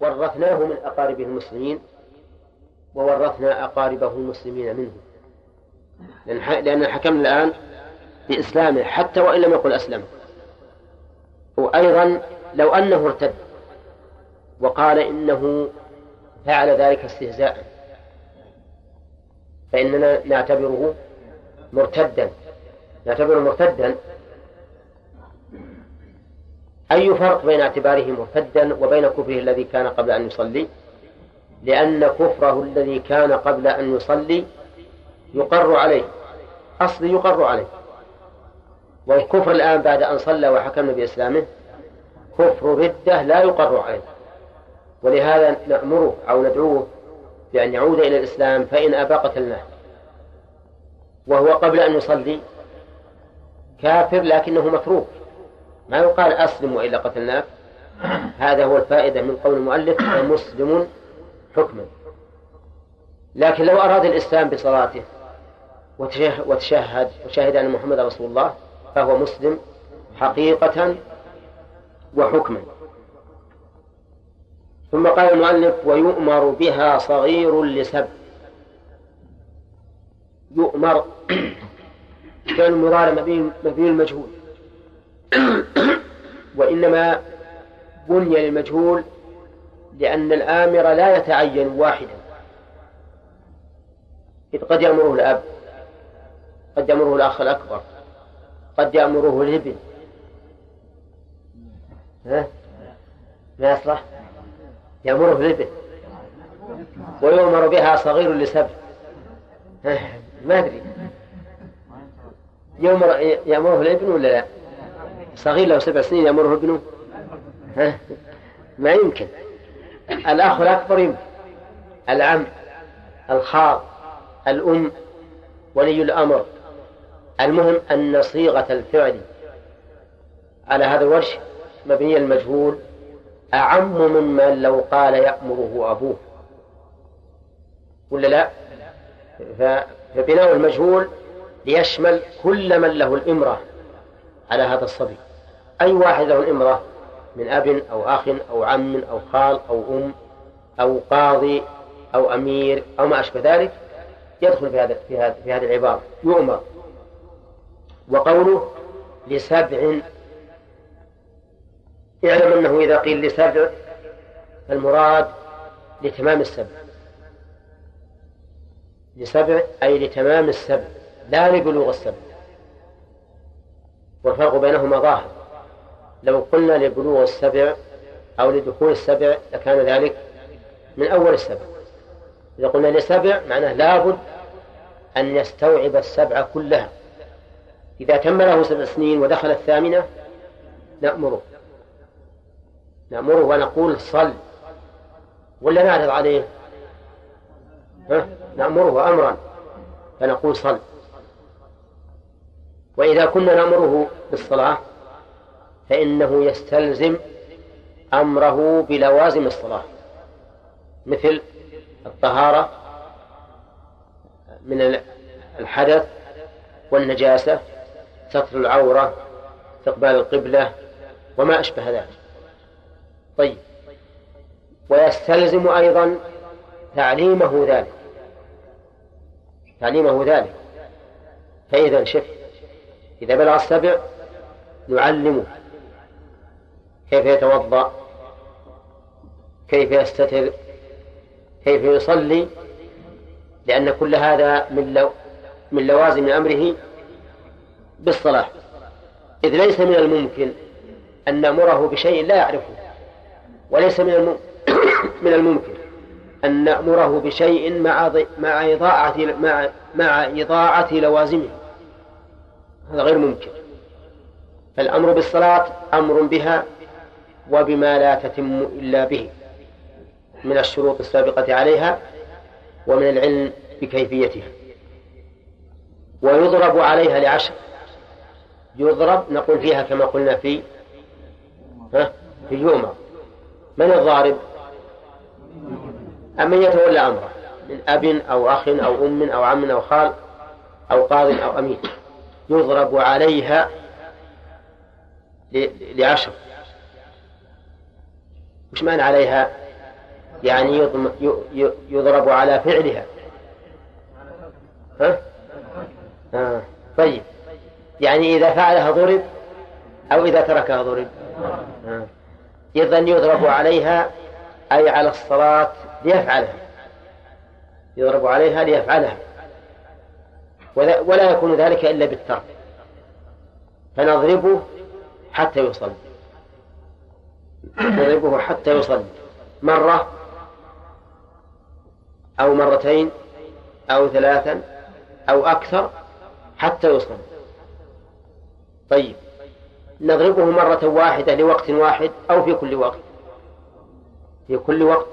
ورثناه من أقاربه المسلمين وورثنا أقاربه المسلمين منه. لأن حكمنا الآن بإسلامه حتى وإن لم يقل أسلم. وأيضا لو أنه ارتد وقال إنه فعل ذلك استهزاء فإننا نعتبره مرتدا. نعتبره مرتدا أي فرق بين اعتباره مرتدا وبين كفره الذي كان قبل أن يصلي؟ لأن كفره الذي كان قبل أن يصلي يقر عليه. أصلي يقر عليه. والكفر الآن بعد أن صلى وحكمنا بإسلامه كفر ردة لا يقر عليه. ولهذا نأمره أو ندعوه بأن يعود إلى الإسلام فإن أبى قتلناه وهو قبل أن يصلي كافر لكنه متروك ما يقال أسلم وإلا قتلناك؟ هذا هو الفائدة من قول المؤلف مسلم حكما لكن لو أراد الإسلام بصلاته وتشهد وشهد أن محمد رسول الله فهو مسلم حقيقة وحكما. ثم قال المؤلف ويؤمر بها صغير لسب. يؤمر كان المضارع مبني المجهول. وإنما بني للمجهول لأن الآمر لا يتعين واحدا. إذ قد يأمره الأب قد يأمره الأخ الأكبر قد يأمره الابن. ها؟ ما يصلح. يأمره الابن. ويؤمر بها صغير لسبع. ما أدري. يأمر يأمره الابن ولا لا؟ صغير له سبع سنين يأمره ابنه؟ ها؟ ما يمكن. الأخ الأكبر يمكن. العم الخال الأم ولي الأمر. المهم أن صيغة الفعل على هذا الوجه مبني المجهول. أعم ممن لو قال يأمره أبوه. ولا لا؟ فبناء المجهول ليشمل كل من له الإمرة على هذا الصبي. أي واحد له الإمرة من أب أو أخ أو عم أو خال أو أم أو قاضي أو أمير أو ما أشبه ذلك يدخل في هذا في هذه العبارة يؤمر. وقوله لسبع اعلم أنه إذا قيل لسبع فالمراد لتمام السبع. لسبع أي لتمام السبع. لا لبلوغ السبع. والفرق بينهما ظاهر. لو قلنا لبلوغ السبع أو لدخول السبع لكان ذلك من أول السبع. إذا قلنا لسبع معناه لابد أن يستوعب السبع كلها. إذا تم له سبع سنين ودخل الثامنة نأمره. نأمره ونقول صل. ولا نعرض عليه؟ ها؟ نأمره أمرا فنقول صل. وإذا كنا نأمره بالصلاة فإنه يستلزم أمره بلوازم الصلاة. مثل الطهارة من الحدث والنجاسة ستر العورة استقبال القبلة وما أشبه ذلك. طيب. ويستلزم أيضا تعليمه ذلك. تعليمه ذلك. فإذا شف إذا بلغ السبع نعلمه. كيف يتوضأ؟ كيف يستتر؟ كيف يصلي؟ لأن كل هذا من لو من لوازم أمره بالصلاة. إذ ليس من الممكن أن نأمره بشيء لا يعرفه وليس من من الممكن أن نأمره بشيء مع مع إضاعة مع مع إضاعة لوازمه. هذا غير ممكن. فالأمر بالصلاة أمر بها وبما لا تتم إلا به من الشروط السابقة عليها ومن العلم بكيفيتها. ويضرب عليها لعشر. يضرب نقول فيها كما قلنا في ها في يومر. من الضارب؟ من يتولى أمره. من أب أو أخ أو أم أو عم أو خال أو قاض أو أمين. يضرب عليها لعشر. وش معنى عليها؟ يعني يضرب على فعلها. ها؟ آه. طيب. يعني إذا فعلها ضرب أو إذا تركها ضرب. آه. إذن يضرب عليها أي على الصلاة ليفعلها. يضرب عليها ليفعلها. ولا يكون ذلك إلا بالترك. فنضربه حتى يصلي. نضربه حتى يصلي مرة أو مرتين أو ثلاثا أو أكثر حتى يصلي طيب. نضربه مرة واحدة لوقت واحد أو في كل وقت. في كل وقت.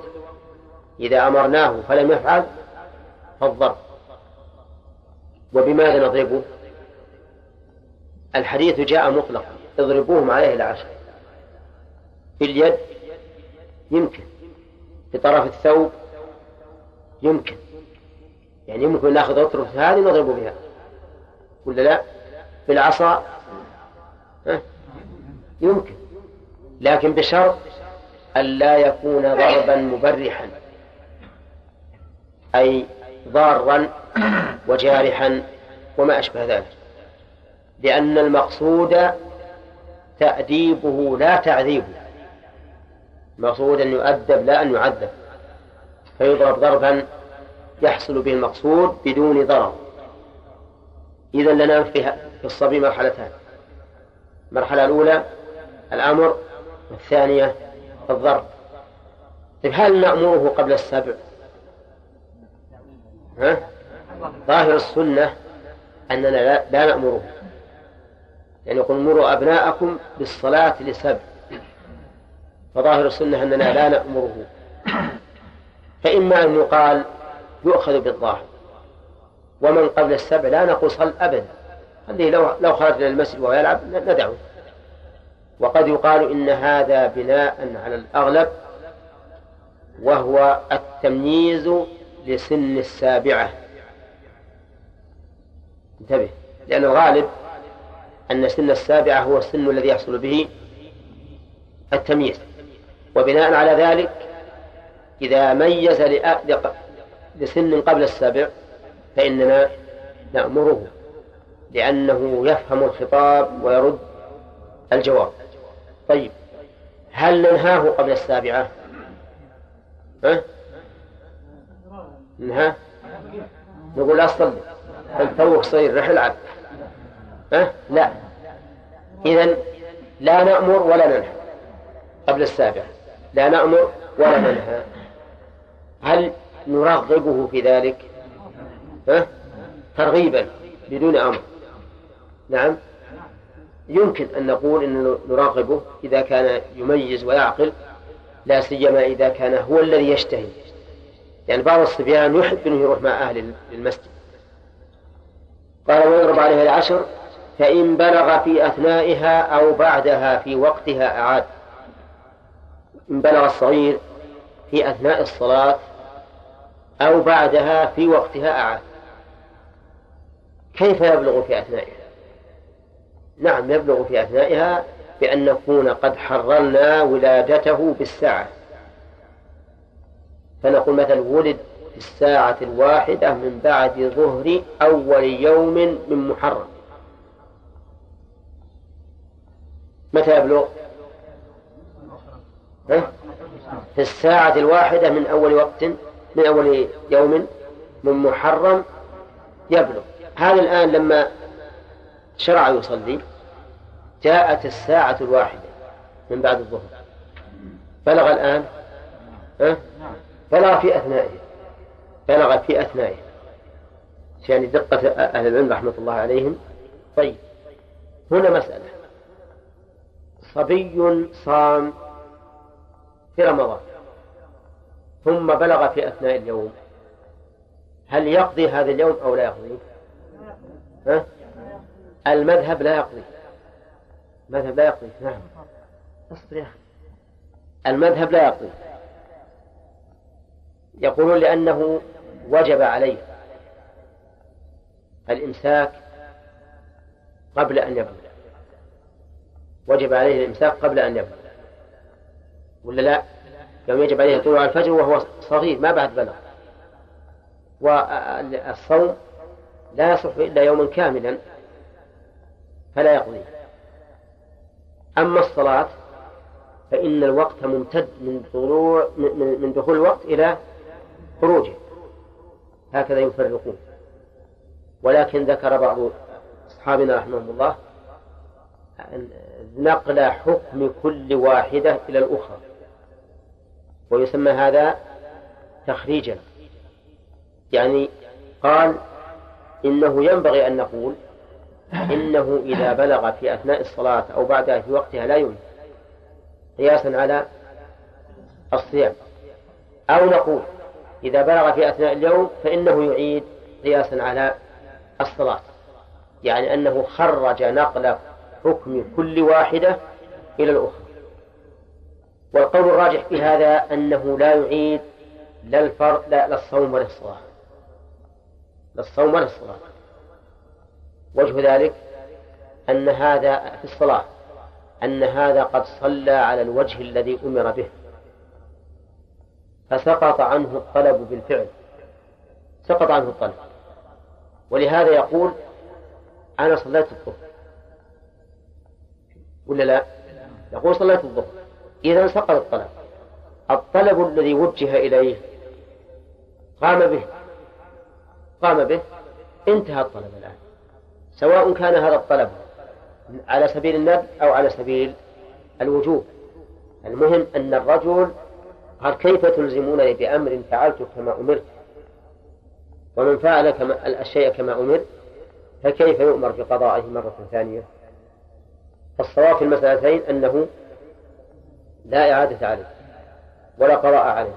إذا أمرناه فلم يفعل فالضرب. وبماذا نضربه؟ الحديث جاء مطلقا. اضربوهم عليه العشر. باليد يمكن. بطرف الثوب يمكن. يعني يمكن نأخذ أطرف هذه نضرب بها. ولا لا؟ بالعصا يمكن. لكن بشرط أن لا يكون ضربا مبرحا. أي ضارا وجارحا وما أشبه ذلك. لأن المقصود تأديبه لا تعذيبه. المقصود أن يؤدب لا أن يعذب. فيضرب ضربا يحصل به المقصود بدون ضرر. إذا لنا في الصبي مرحلتان. المرحلة الأولى الأمر والثانية الضرب. طيب هل نأمره قبل السبع؟ ها؟ ظاهر السنة أننا لا, لا نأمره. يعني يقول مروا أبناءكم بالصلاة لسبع. فظاهر السنة أننا لا نأمره. فإما أن يقال يؤخذ بالظاهر ومن قبل السبع لا نقول صل أبدا خليه لو لو خرج إلى المسجد وهو يلعب ندعه وقد يقال إن هذا بناء على الأغلب وهو التمييز لسن السابعة. انتبه لأن الغالب أن سن السابعة هو السن الذي يحصل به التمييز. وبناء على ذلك إذا ميز لسن قبل السابع فإننا نأمره لأنه يفهم الخطاب ويرد الجواب. طيب هل ننهاه قبل السابعة؟ ها؟ ننهاه؟ نقول لا تصلي انت توك صغير رح العب. ها؟ لا. إذا لا نأمر ولا ننهى قبل السابعة. لا نأمر ولا ننهى. هل نرغبه في ذلك؟ ها؟ ترغيبا بدون أمر. نعم. يمكن أن نقول أن نراقبه إذا كان يميز ويعقل لا سيما إذا كان هو الذي يشتهي. يعني بعض الصبيان يحب أنه يروح مع أهل المسجد. قال ويضرب عليها العشر فإن بلغ في أثنائها أو بعدها في وقتها أعاد. بلغ الصغير في أثناء الصلاة أو بعدها في وقتها أعاد. كيف يبلغ في أثنائها؟ نعم يبلغ في أثنائها بأن نكون قد حررنا ولادته بالساعة. فنقول مثلا ولد في الساعة الواحدة من بعد ظهر أول يوم من محرم. متى يبلغ؟ في الساعة الواحدة من أول وقت من أول يوم من محرم يبلغ. هذا الآن لما شرع يصلي جاءت الساعة الواحدة من بعد الظهر. بلغ الآن؟ أه؟ بلغ في أثنائه. بلغ في أثنائه. يعني دقة أهل العلم رحمة الله عليهم. طيب هنا مسألة. صبي صام في رمضان. ثم بلغ في أثناء اليوم. هل يقضي هذا اليوم أو لا يقضي؟ ها؟ المذهب لا يقضي. المذهب لا يقضي. نعم. اصبر يا أخي المذهب لا يقضي. يقولون لأنه وجب عليه الإمساك قبل أن يبلغ. وجب عليه الإمساك قبل أن يبلغ. ولا لا؟ يوم يجب عليه طلوع الفجر وهو صغير ما بعد بلغ والصوم لا يصح إلا يوما كاملا فلا يقضي. أما الصلاة فإن الوقت ممتد من طلوع من دخول الوقت إلى خروجه. هكذا يفرقون ولكن ذكر بعض أصحابنا رحمهم الله نقل حكم كل واحدة إلى الأخرى. ويسمى هذا تخريجا. يعني قال إنه ينبغي أن نقول إنه إذا بلغ في أثناء الصلاة أو بعدها في وقتها لا يمكن قياسا على الصيام. أو نقول إذا بلغ في أثناء اليوم فإنه يعيد قياسا على الصلاة. يعني أنه خرج نقل حكم كل واحدة إلى الأخرى. والقول الراجح في هذا أنه لا يعيد لا الفرق لا, لا الصوم ولا الصلاة. لا الصوم ولا الصلاة. وجه ذلك أن هذا في الصلاة أن هذا قد صلى على الوجه الذي أمر به. فسقط عنه الطلب بالفعل. سقط عنه الطلب. ولهذا يقول أنا صليت الظهر. ولا لا؟ يقول صليت الظهر. إذا سقط الطلب الطلب الذي وجه إليه قام به قام به انتهى الطلب الآن. سواء كان هذا الطلب على سبيل الندب أو على سبيل الوجوب. المهم أن الرجل قال كيف تلزمونني بأمر فعلت كما أمرت؟ ومن فعل كما الشيء كما أمر فكيف يؤمر بقضائه مرة ثانية؟ فالصواب في المسألتين أنه لا إعادة عليه ولا قضاء عليه.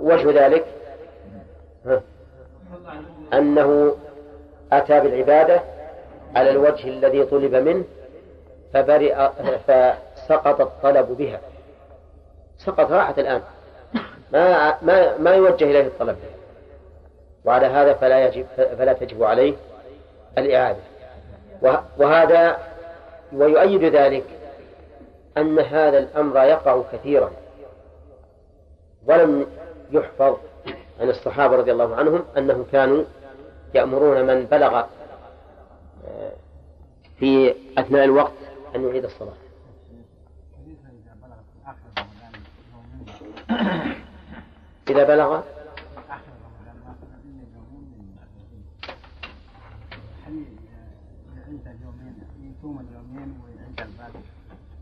وجه ذلك أنه أتى بالعبادة على الوجه الذي طلب منه فبرئ فسقط الطلب بها. سقط راحت الآن. ما ما ما يوجه إليه الطلب. وعلى هذا فلا يجب فلا تجب عليه الإعادة. وهذا ويؤيد ذلك أن هذا الأمر يقع كثيرا. ولم يحفظ عن الصحابة رضي الله عنهم أنهم كانوا يأمرون من بلغ آه، في أثناء الوقت أن يعيد الصلاة. إذا بلغ؟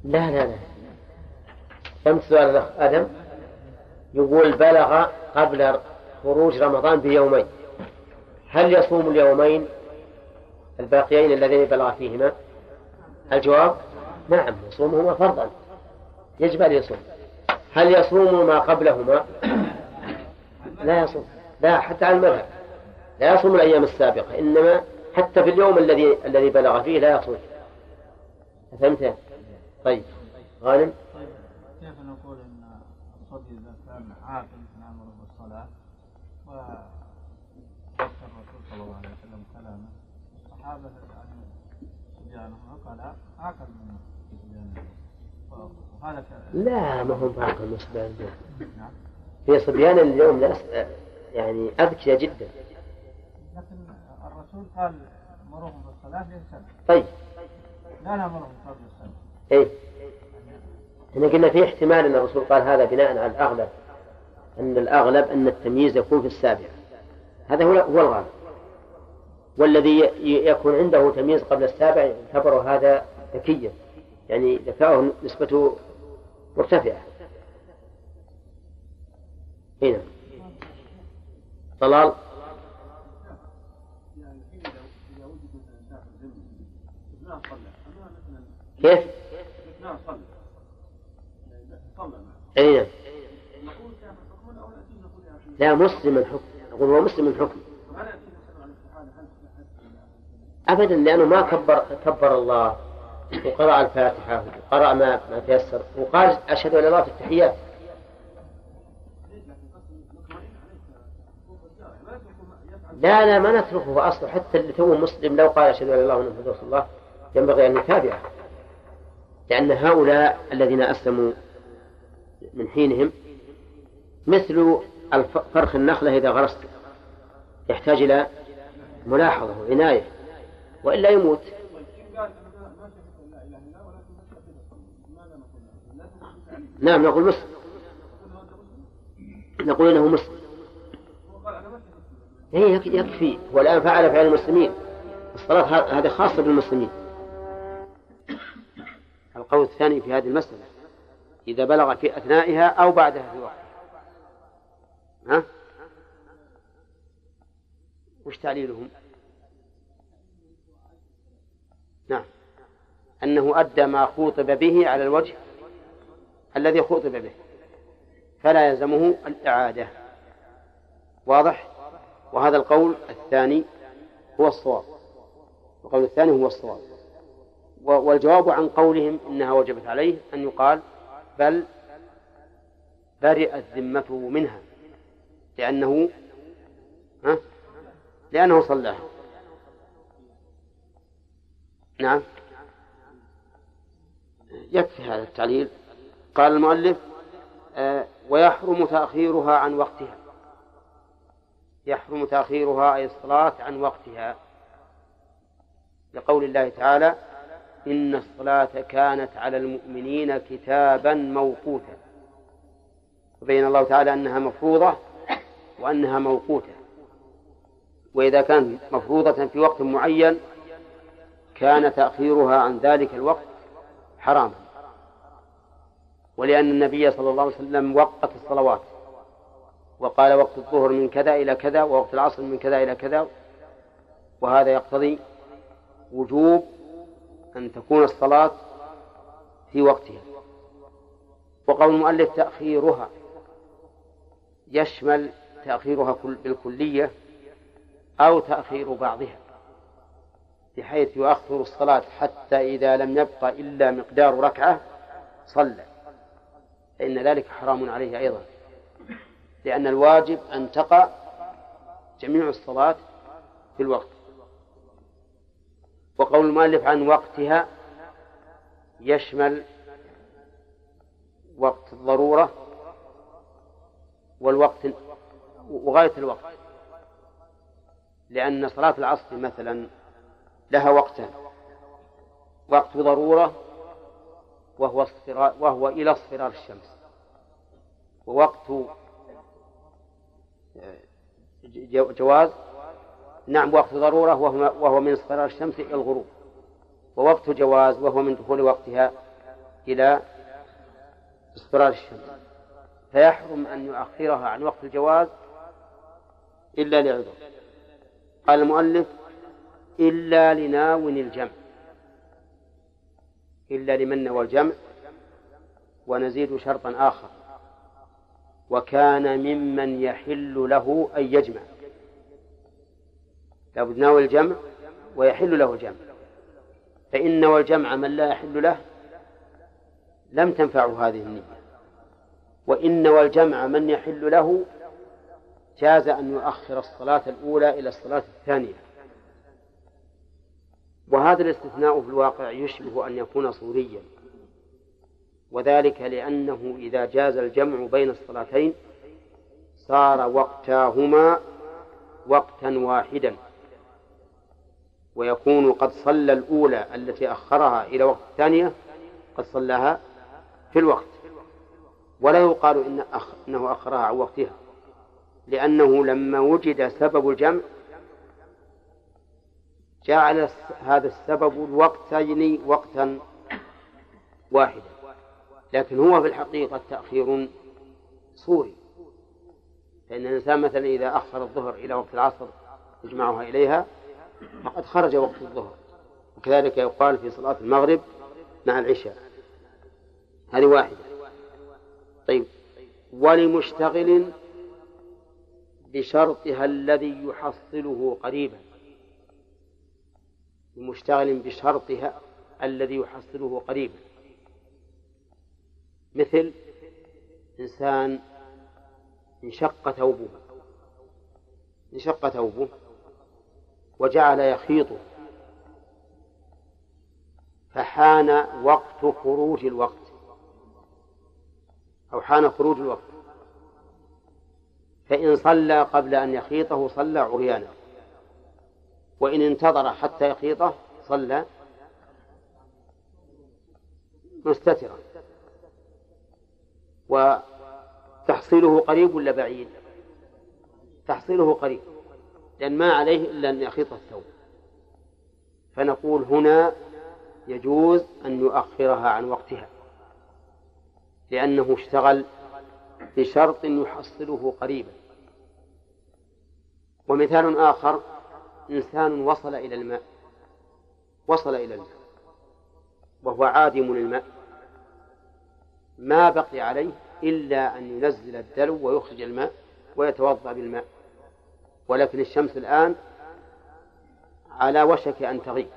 لا لا لا. فهمت سؤال آدم؟ يقول بلغ قبل خروج رمضان بيومين. هل يصوم اليومين الباقيين الذين بلغ فيهما؟ الجواب نعم يصومهما فرضا. يجب أن يصوم. هل يصوم ما قبلهما؟ لا يصوم. لا حتى على المذهب. لا يصوم الأيام السابقة إنما حتى في اليوم الذي الذي بلغ فيه لا يصوم. فهمت طيب. غانم؟ طيب كيف نقول إن الصبي إذا كان عاقل نامره بالصلاة و الرسول صلى الله عليه وسلم كلامه الصحابه يعني صبيانه قال عاقل من وهذا لا ما هم عاقل من صبيان نعم. في صبيان اليوم ناس يعني أذكياء جدا. لكن الرسول قال مرهم بالصلاة ليس طيب. لا نامرهم قبل إيه. إحنا قلنا في احتمال أن الرسول قال هذا بناء على الأغلب أن الأغلب أن التمييز يكون في السابعه هذا هو هو الغالب. والذي يكون عنده تمييز قبل السابع يعتبر هذا ذكيا يعني ذكاؤه نسبته مرتفعة. هنا طلال؟ كيف؟ أي نعم لا مسلم الحكم. أقول هو مسلم الحكم. أبدا لأنه ما كبر كبر الله. وقرأ الفاتحة وقرأ ما ما تيسر. وقال أشهد أن لا إله في التحيات. لا لا ما نتركه أصلا. حتى اللي تو مسلم لو قال أشهد أن الله رسول الله ينبغي أن يتابعه. لأن هؤلاء الذين أسلموا من حينهم مثل فرخ النخلة إذا غرست يحتاج إلى ملاحظة وعناية وإلا يموت. نعم نقول مسلم نقول إنه مسلم إيه يكفي. هو الان فعل فعل المسلمين. الصلاة هذه خاصة بالمسلمين. القول الثاني في هذه المسألة. إذا بلغ في أثنائها أو بعدها في وقتها ها؟ وش تعليلهم؟ نعم. أنه أدى ما خوطب به على الوجه الذي خوطب به. فلا يلزمه الإعادة. واضح؟ وهذا القول الثاني هو الصواب. القول الثاني هو الصواب. والجواب عن قولهم إنها وجبت عليه أن يقال بل برئت ذمته منها لأنه ها؟ لأنه صلاها نعم. يكفي هذا التعليل. قال المؤلف آه ويحرم تأخيرها عن وقتها. يحرم تأخيرها أي الصلاة عن وقتها. لقول الله تعالى إن الصلاة كانت على المؤمنين كتابا موقوتا. وبين الله تعالى أنها مفروضة وأنها موقوتة وإذا كانت مفروضة في وقت معين كان تأخيرها عن ذلك الوقت حراما. ولأن النبي صلى الله عليه وسلم وقت الصلوات. وقال وقت الظهر من كذا إلى كذا ووقت العصر من كذا إلى كذا. وهذا يقتضي وجوب أن تكون الصلاة في وقتها. وقول المؤلف تأخيرها يشمل تأخيرها بالكلية أو تأخير بعضها بحيث يؤخر الصلاة حتى إذا لم يبق إلا مقدار ركعة صلى. فإن ذلك حرام عليه أيضا لأن الواجب أن تقع جميع الصلاة في الوقت. وقول المؤلف عن وقتها يشمل وقت الضرورة والوقت وغاية الوقت. لأن صلاة العصر مثلا لها وقتان. وقت ضرورة وهو وهو إلى اصفرار الشمس. ووقت جواز نعم وقت ضرورة وهو, وهو من اصفرار الشمس إلى الغروب. ووقت جواز وهو من دخول وقتها إلى اصفرار الشمس. فيحرم أن يؤخرها عن وقت الجواز إلا لعذر. قال المؤلف إلا لناون الجمع. إلا لمن نوى الجمع ونزيد شرطا آخر. وكان ممن يحل له أن يجمع. لابد ناوي الجمع ويحل له الجمع. فإن نوى الجمع من لا يحل له لم تنفعه هذه النية. وإن نوى الجمع من يحل له جاز أن يؤخر الصلاة الأولى إلى الصلاة الثانية. وهذا الاستثناء في الواقع يشبه أن يكون صوريا. وذلك لأنه إذا جاز الجمع بين الصلاتين صار وقتاهما وقتا واحدا. ويكون قد صلى الأولى التي أخرها إلى وقت الثانية قد صلاها في الوقت. ولا يقال إن أخ إنه أخرها عن وقتها لأنه لما وجد سبب الجمع جعل هذا السبب الوقتين وقتا واحدا لكن هو في الحقيقة تأخير صوري. فإن الإنسان مثلا إذا أخر الظهر إلى وقت العصر يجمعها إليها فقد خرج وقت الظهر. وكذلك يقال في صلاة المغرب مع العشاء. هذه واحدة. طيب. ولمشتغل بشرطها الذي يحصله قريبا. لمشتغل بشرطها الذي يحصله قريبا. مثل إنسان انشق ثوبه. انشق ثوبه. وجعل يخيطه. فحان وقت خروج الوقت. أو حان خروج الوقت. فإن صلى قبل أن يخيطه صلى عريانا. وإن انتظر حتى يخيطه صلى مستترا. وتحصيله قريب ولا بعيد؟ تحصيله قريب. لأن ما عليه إلا أن يخيط الثوب. فنقول هنا يجوز أن يؤخرها عن وقتها. لأنه اشتغل بشرط يحصله قريبا. ومثال آخر إنسان وصل إلى الماء وصل إلى الماء وهو عادم للماء. ما بقي عليه إلا أن ينزل الدلو ويخرج الماء ويتوضأ بالماء. ولكن الشمس الآن على وشك أن تغيب.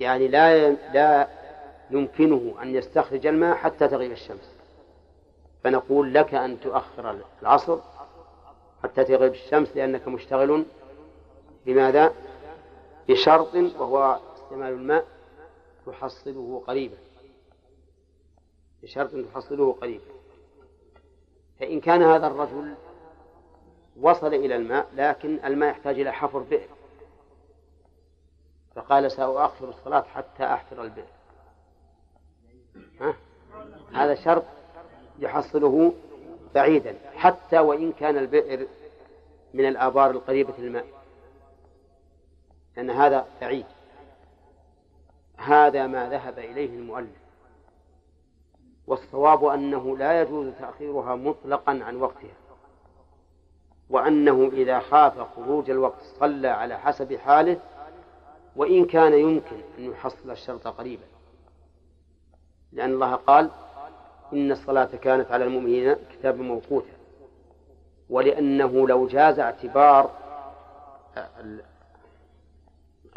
يعني لا لا يمكنه أن يستخرج الماء حتى تغيب الشمس. فنقول لك أن تؤخر العصر حتى تغيب الشمس لأنك مشتغل بماذا؟ بشرط وهو استعمال الماء تحصله قريبا. بشرط تحصله قريبا. فإن كان هذا الرجل وصل إلى الماء لكن الماء يحتاج إلى حفر بئر. فقال سأؤخر الصلاة حتى أحفر البئر. ها؟ هذا شرط يحصله بعيدا حتى وإن كان البئر من الآبار القريبة للماء. لأن هذا بعيد. هذا ما ذهب إليه المؤلف. والصواب أنه لا يجوز تأخيرها مطلقا عن وقتها. وأنه إذا خاف خروج الوقت صلى على حسب حاله وإن كان يمكن أن يحصل الشرط قريبا. لأن الله قال إن الصلاة كانت على المؤمنين كتابا موقوتا. ولأنه لو جاز اعتبار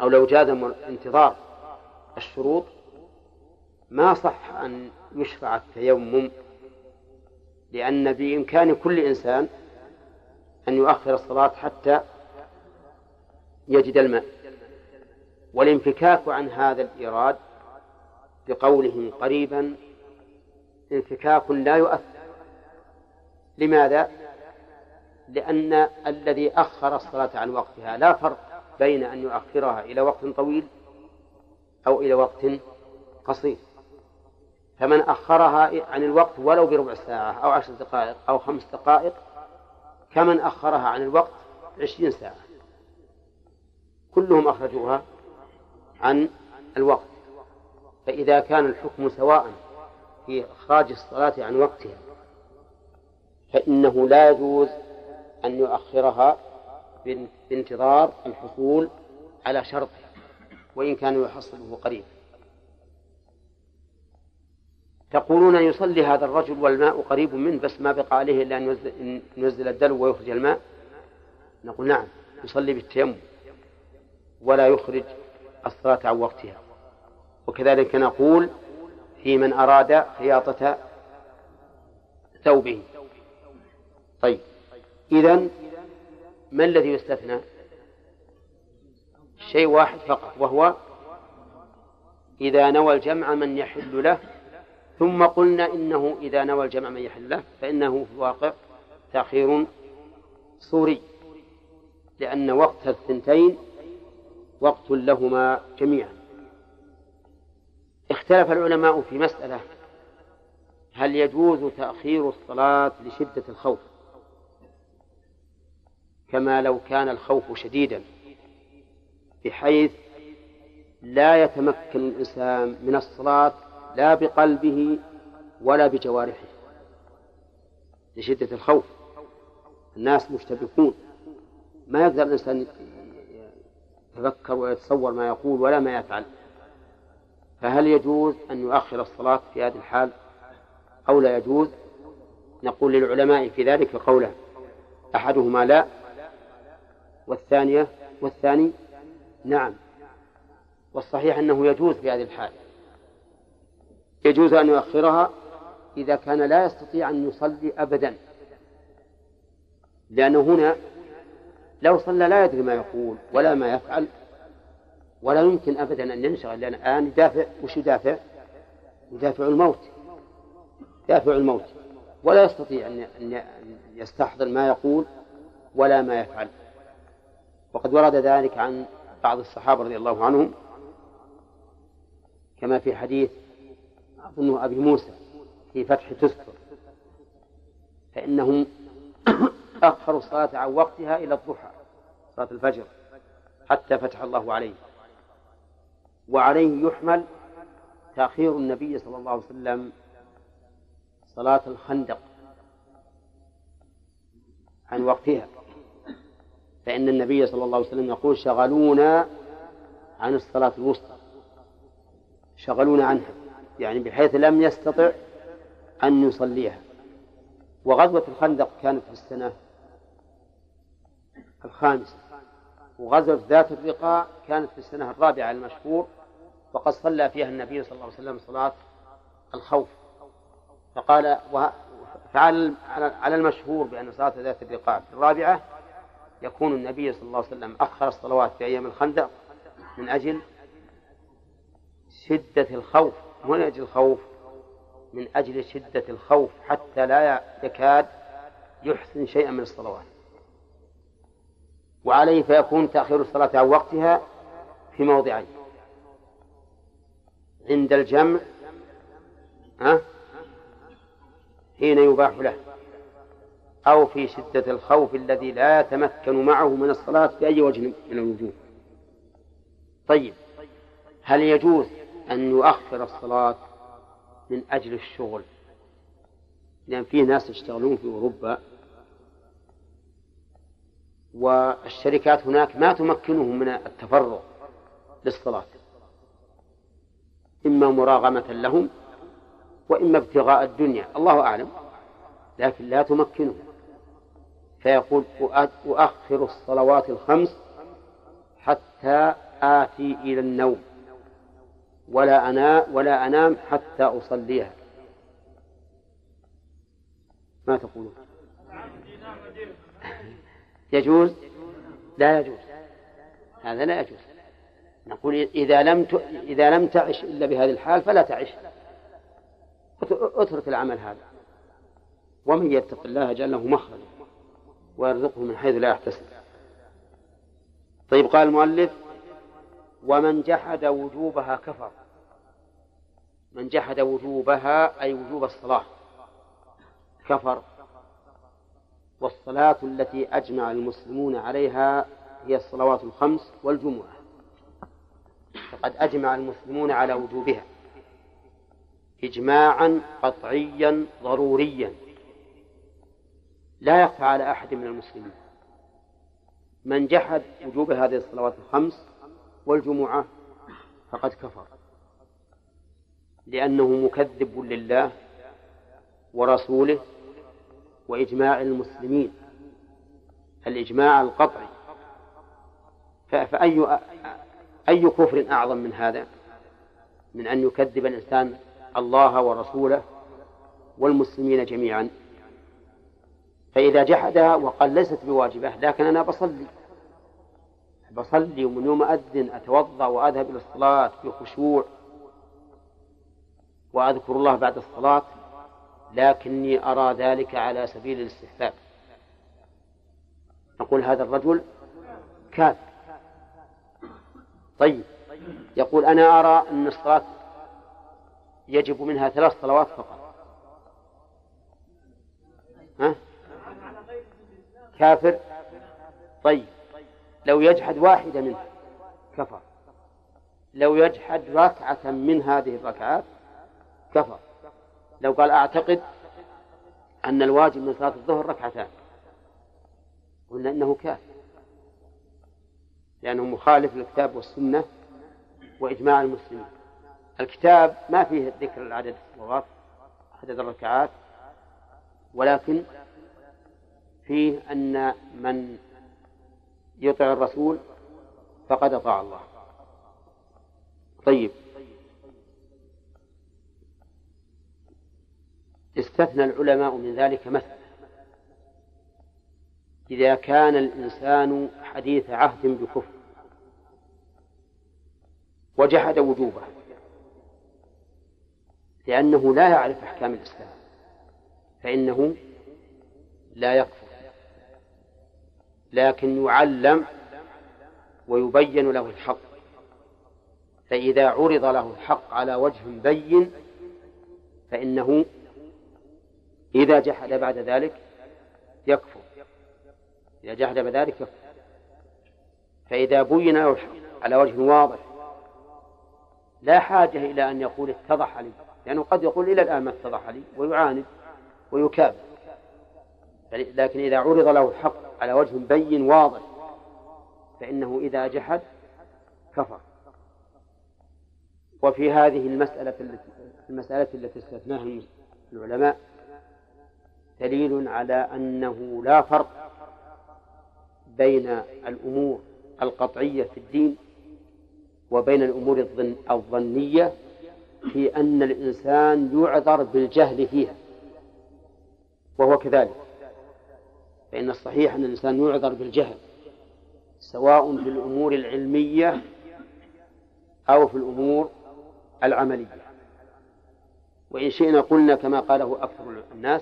أو لو جاز انتظار الشروط ما صح أن يشرع التيمم لأن بإمكان كل إنسان أن يؤخر الصلاة حتى يجد الماء. والانفكاك عن هذا الإيراد بقولهم قريبا انفكاك لا يؤثر. لماذا؟ لأن الذي أخر الصلاة عن وقتها لا فرق بين أن يؤخرها إلى وقت طويل أو إلى وقت قصير. فمن أخرها عن الوقت ولو بربع ساعة أو عشر دقائق أو خمس دقائق كمن أخرها عن الوقت عشرين ساعة. كلهم أخرجوها عن الوقت. فإذا كان الحكم سواء في إخراج الصلاة عن وقتها فإنه لا يجوز أن يؤخرها بانتظار الحصول على شرطها وإن كان يحصله قريب. تقولون يصلي هذا الرجل والماء قريب منه بس ما بقى عليه إلا أن ينزل الدلو ويخرج الماء؟ نقول نعم يصلي بالتيمم ولا يخرج الصلاة عن وقتها. وكذلك نقول في من أراد خياطة ثوبه. طيب إذا ما الذي يستثنى؟ شيء واحد فقط وهو إذا نوى الجمع من يحل له ثم قلنا إنه إذا نوى الجمع من يحل له فإنه في الواقع تأخير صوري لأن وقت الثنتين وقت لهما جميعا. اختلف العلماء في مسألة هل يجوز تأخير الصلاة لشدة الخوف كما لو كان الخوف شديدا بحيث لا يتمكن الإنسان من الصلاة لا بقلبه ولا بجوارحه لشدة الخوف. الناس مشتبكون. ما يقدر الإنسان يتفكر ويتصور ما يقول ولا ما يفعل. فهل يجوز أن يؤخر الصلاة في هذه الحال؟ أو لا يجوز؟ نقول للعلماء في ذلك قوله أحدهما لا والثانية والثاني نعم. والصحيح أنه يجوز في هذه الحال. يجوز أن يؤخرها إذا كان لا يستطيع أن يصلي أبدا. لأنه هنا لو صلى لا يدري ما يقول ولا ما يفعل ولا يمكن أبدا أن ينشغل لأن الآن يدافع. وش يدافع؟ يدافع الموت. دافع الموت. ولا يستطيع أن يستحضر ما يقول ولا ما يفعل. وقد ورد ذلك عن بعض الصحابة رضي الله عنهم كما في حديث أظنه أبي موسى في فتح تستر فإنهم أخروا الصلاة عن وقتها إلى الضحى صلاة الفجر حتى فتح الله عليه. وعليه يحمل تأخير النبي صلى الله عليه وسلم صلاة الخندق عن وقتها. فإن النبي صلى الله عليه وسلم يقول شغلونا عن الصلاة الوسطى شغلونا عنها. يعني بحيث لم يستطع أن يصليها. وغزوة الخندق كانت في السنة الخامسة. وغزوة ذات الرقاع كانت في السنة الرابعة المشهور وقد صلى فيها النبي صلى الله عليه وسلم صلاة الخوف. فقال فعلى على المشهور بأن صلاة ذات الرقاع في الرابعة يكون النبي صلى الله عليه وسلم أخر الصلوات في أيام الخندق من أجل شدة الخوف. من أجل الخوف من أجل شدة الخوف حتى لا يكاد يحسن شيئا من الصلوات. وعليه فيكون تأخير الصلاة عن وقتها في موضعين. عند الجمع ها حين يباح له. أو في شدة الخوف الذي لا يتمكن معه من الصلاة بأي وجه من الوجوه. طيب هل يجوز أن يؤخر الصلاة من أجل الشغل. لأن في ناس يشتغلون في أوروبا والشركات هناك ما تمكنهم من التفرغ للصلاة. إما مراغمة لهم وإما ابتغاء الدنيا. الله أعلم. لكن لا تمكنهم. فيقول أؤخر الصلوات الخمس حتى آتي إلى النوم. ولا أنا ولا أنام حتى أصليها. ما تقولون؟ يجوز؟ لا يجوز. هذا لا يجوز. نقول إذا لم ت... إذا لم تعش إلا بهذه الحال فلا تعش. أترك العمل هذا. ومن يتق الله جعل له مخرجا ويرزقه من حيث لا يحتسب. طيب قال المؤلف ومن جحد وجوبها كفر. من جحد وجوبها أي وجوب الصلاة. كفر. والصلاة التي أجمع المسلمون عليها هي الصلوات الخمس والجمعة. فقد أجمع المسلمون على وجوبها. إجماعا قطعيا ضروريا. لا يخفى على أحد من المسلمين. من جحد وجوب هذه الصلوات الخمس والجمعة فقد كفر. لأنه مكذب لله ورسوله وإجماع المسلمين. الإجماع القطعي. فأي أي كفر أعظم من هذا؟ من أن يكذب الإنسان الله ورسوله والمسلمين جميعا. فإذا جحدها وقال ليست بواجبة لكن أنا بصلي. بصلي ومن يوم أذن أتوضأ وأذهب إلى الصلاة بخشوع وأذكر الله بعد الصلاة لكني أرى ذلك على سبيل الاستحباب. نقول هذا الرجل كافر طيب يقول أنا أرى أن الصلاة يجب منها ثلاث صلوات فقط. ها؟ كافر؟ طيب. لو يجحد واحدة منها. كفر. لو يجحد ركعة من هذه الركعات كفر. لو قال أعتقد أن الواجب من صلاة الظهر ركعتان. قلنا إنه كافر. لأنه مخالف للكتاب والسنة وإجماع المسلمين. الكتاب ما فيه ذكر العدد الصلوات عدد الركعات ولكن فيه أن من يطع الرسول فقد أطاع الله. طيب. استثنى العلماء من ذلك مثلا إذا كان الإنسان حديث عهد بكفر وجحد وجوبه لأنه لا يعرف أحكام الإسلام فإنه لا يكفر. لكن يعلم ويبين له الحق. فإذا عرض له الحق على وجه بين فإنه إذا جحد بعد ذلك يكفر. إذا جحد بعد ذلك يكفر. فإذا بين له الحق على وجه واضح لا حاجة إلى أن يقول اتضح لي لأنه قد يقول إلى الآن ما اتضح لي ويعاند ويكابر. لكن إذا عرض له الحق على وجه بين واضح فإنه إذا جحد كفر. وفي هذه المسألة التي المسألة التي استثناها العلماء دليل على أنه لا فرق بين الأمور القطعية في الدين وبين الأمور الظن الظنية في أن الإنسان يعذر بالجهل فيها وهو كذلك. فإن الصحيح أن الإنسان يعذر بالجهل سواء في الأمور العلمية أو في الأمور العملية. وإن شئنا قلنا كما قاله أكثر الناس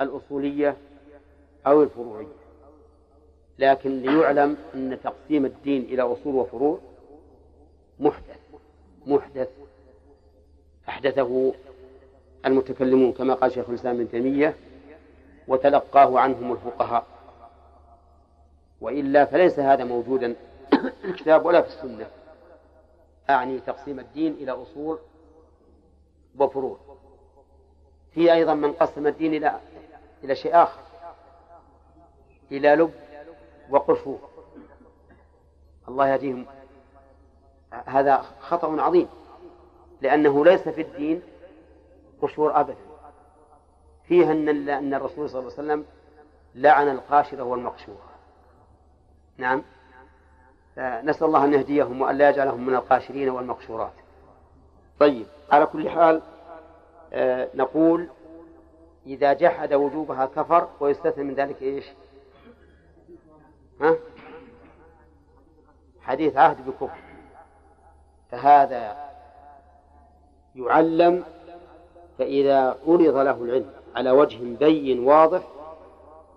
الأصولية أو الفروعية. لكن ليعلم أن تقسيم الدين إلى أصول وفروع محدث محدث أحدثه المتكلمون كما قال شيخ الإسلام ابن تيمية وتلقاه عنهم الفقهاء. وإلا فليس هذا موجودا. في الكتاب ولا في السنة. أعني تقسيم الدين إلى أصول وفروع. في أيضا من قسم الدين إلى إلى شيء آخر. إلى لب وقشور الله يهديهم. هذا خطأ عظيم. لأنه ليس في الدين قشور أبدا. فيها أن أن الرسول صلى الله عليه وسلم لعن القاشرة والمقشورة. نعم. نسأل الله أن يهديهم وأن لا يجعلهم من القاشرين والمقشورات. طيب على كل حال آه نقول إذا جحد وجوبها كفر ويستثنى من ذلك إيش؟ ها؟ حديث عهد بكفر. فهذا يعلم فإذا عرض له العلم على وجه بين واضح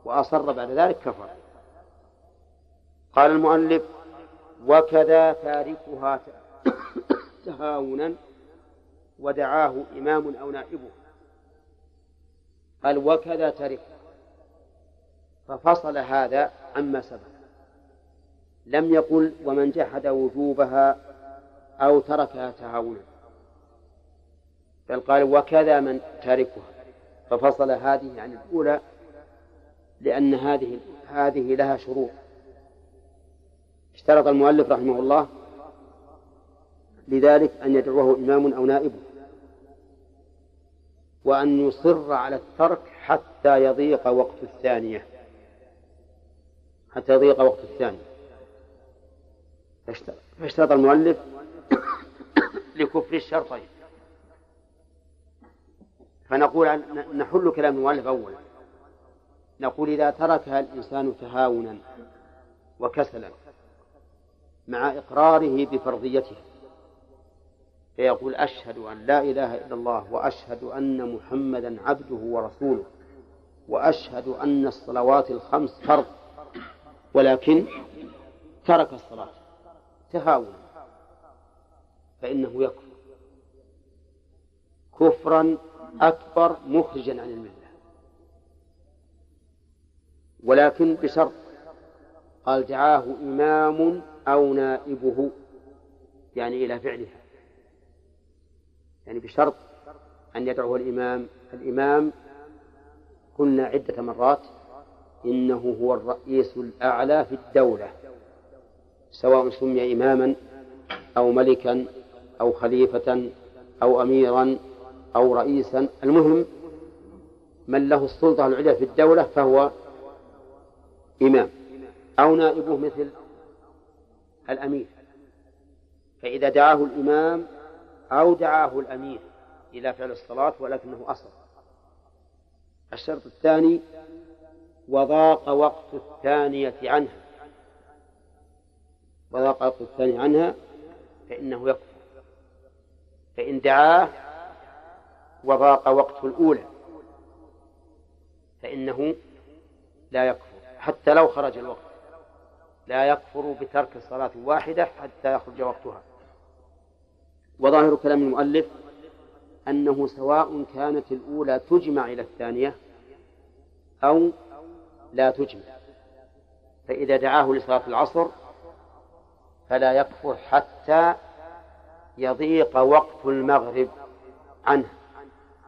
وأصر بعد ذلك كفر. قال المؤلف وكذا تاركها تهاونا ودعاه إمام أو نائبه. قال وكذا تاركها. ففصل هذا عما سبق. لم يقل ومن جحد وجوبها أو تركها تهاونا. بل قال وكذا من تاركها. ففصل هذه عن الأولى لأن هذه هذه لها شروط. اشترط المؤلف رحمه الله لذلك أن يدعوه إمام أو نائبه وأن يصر على الترك حتى يضيق وقت الثانية. حتى يضيق وقت الثانية. فاشترط المؤلف لكفر الشرطين. فنقول نحل كلام المؤلف أولا. نقول إذا تركها الإنسان تهاونا وكسلا مع إقراره بفرضيتها فيقول أشهد أن لا إله إلا الله وأشهد أن محمدا عبده ورسوله وأشهد أن الصلوات الخمس فرض. ولكن ترك الصلاة تهاونا فإنه يكفر. كفرا أكبر مخرجا عن الملة. ولكن بشرط قال دعاه إمام أو نائبه يعني إلى فعلها. يعني بشرط أن يدعوه الإمام الإمام قلنا عدة مرات إنه هو الرئيس الأعلى في الدولة سواء سمي إماما أو ملكا أو خليفة أو أميرا أو رئيسا. المهم من له السلطة العليا في الدولة فهو إمام أو نائبه مثل الأمير. فإذا دعاه الإمام أو دعاه الأمير إلى فعل الصلاة ولكنه أصل الشرط الثاني وضاق وقت الثانية عنها. وضاق وقت الثانية عنها فإنه يكفر. فإن دعاه وضاق وقت الأولى. فإنه لا يكفر حتى لو خرج الوقت. لا يكفر بترك الصلاة واحدة حتى يخرج وقتها. وظاهر كلام المؤلف أنه سواء كانت الأولى تجمع إلى الثانية أو لا تجمع. فإذا دعاه لصلاة العصر فلا يكفر حتى يضيق وقت المغرب عنه.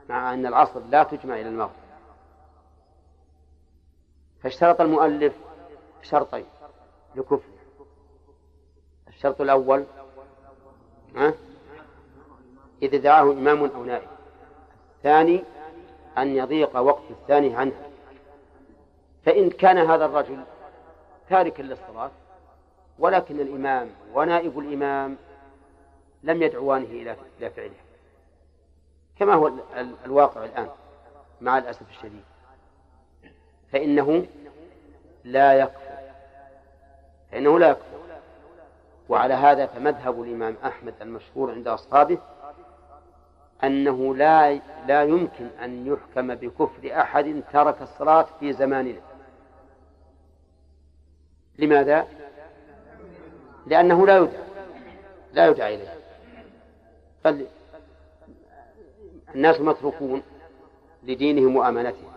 مع أن العصر لا تجمع إلى المغرب. فاشترط المؤلف شرطين لكفر. الشرط الأول إذا دعاه إمام أو نائب. الثاني أن يضيق وقت الثاني عنه. فإن كان هذا الرجل تاركا للصلاة ولكن الإمام ونائب الإمام لم يدعوانه إلى إلى فعله. كما هو الواقع الآن مع الأسف الشديد. فإنه لا يكفر. فإنه لا يكفر. وعلى هذا فمذهب الإمام أحمد المشهور عند أصحابه أنه لا لا يمكن أن يحكم بكفر أحد ترك الصلاة في زماننا. لماذا؟ لأنه لا يدعى. لا يدعى إليه. الناس متروكون لدينهم وأمانتهم.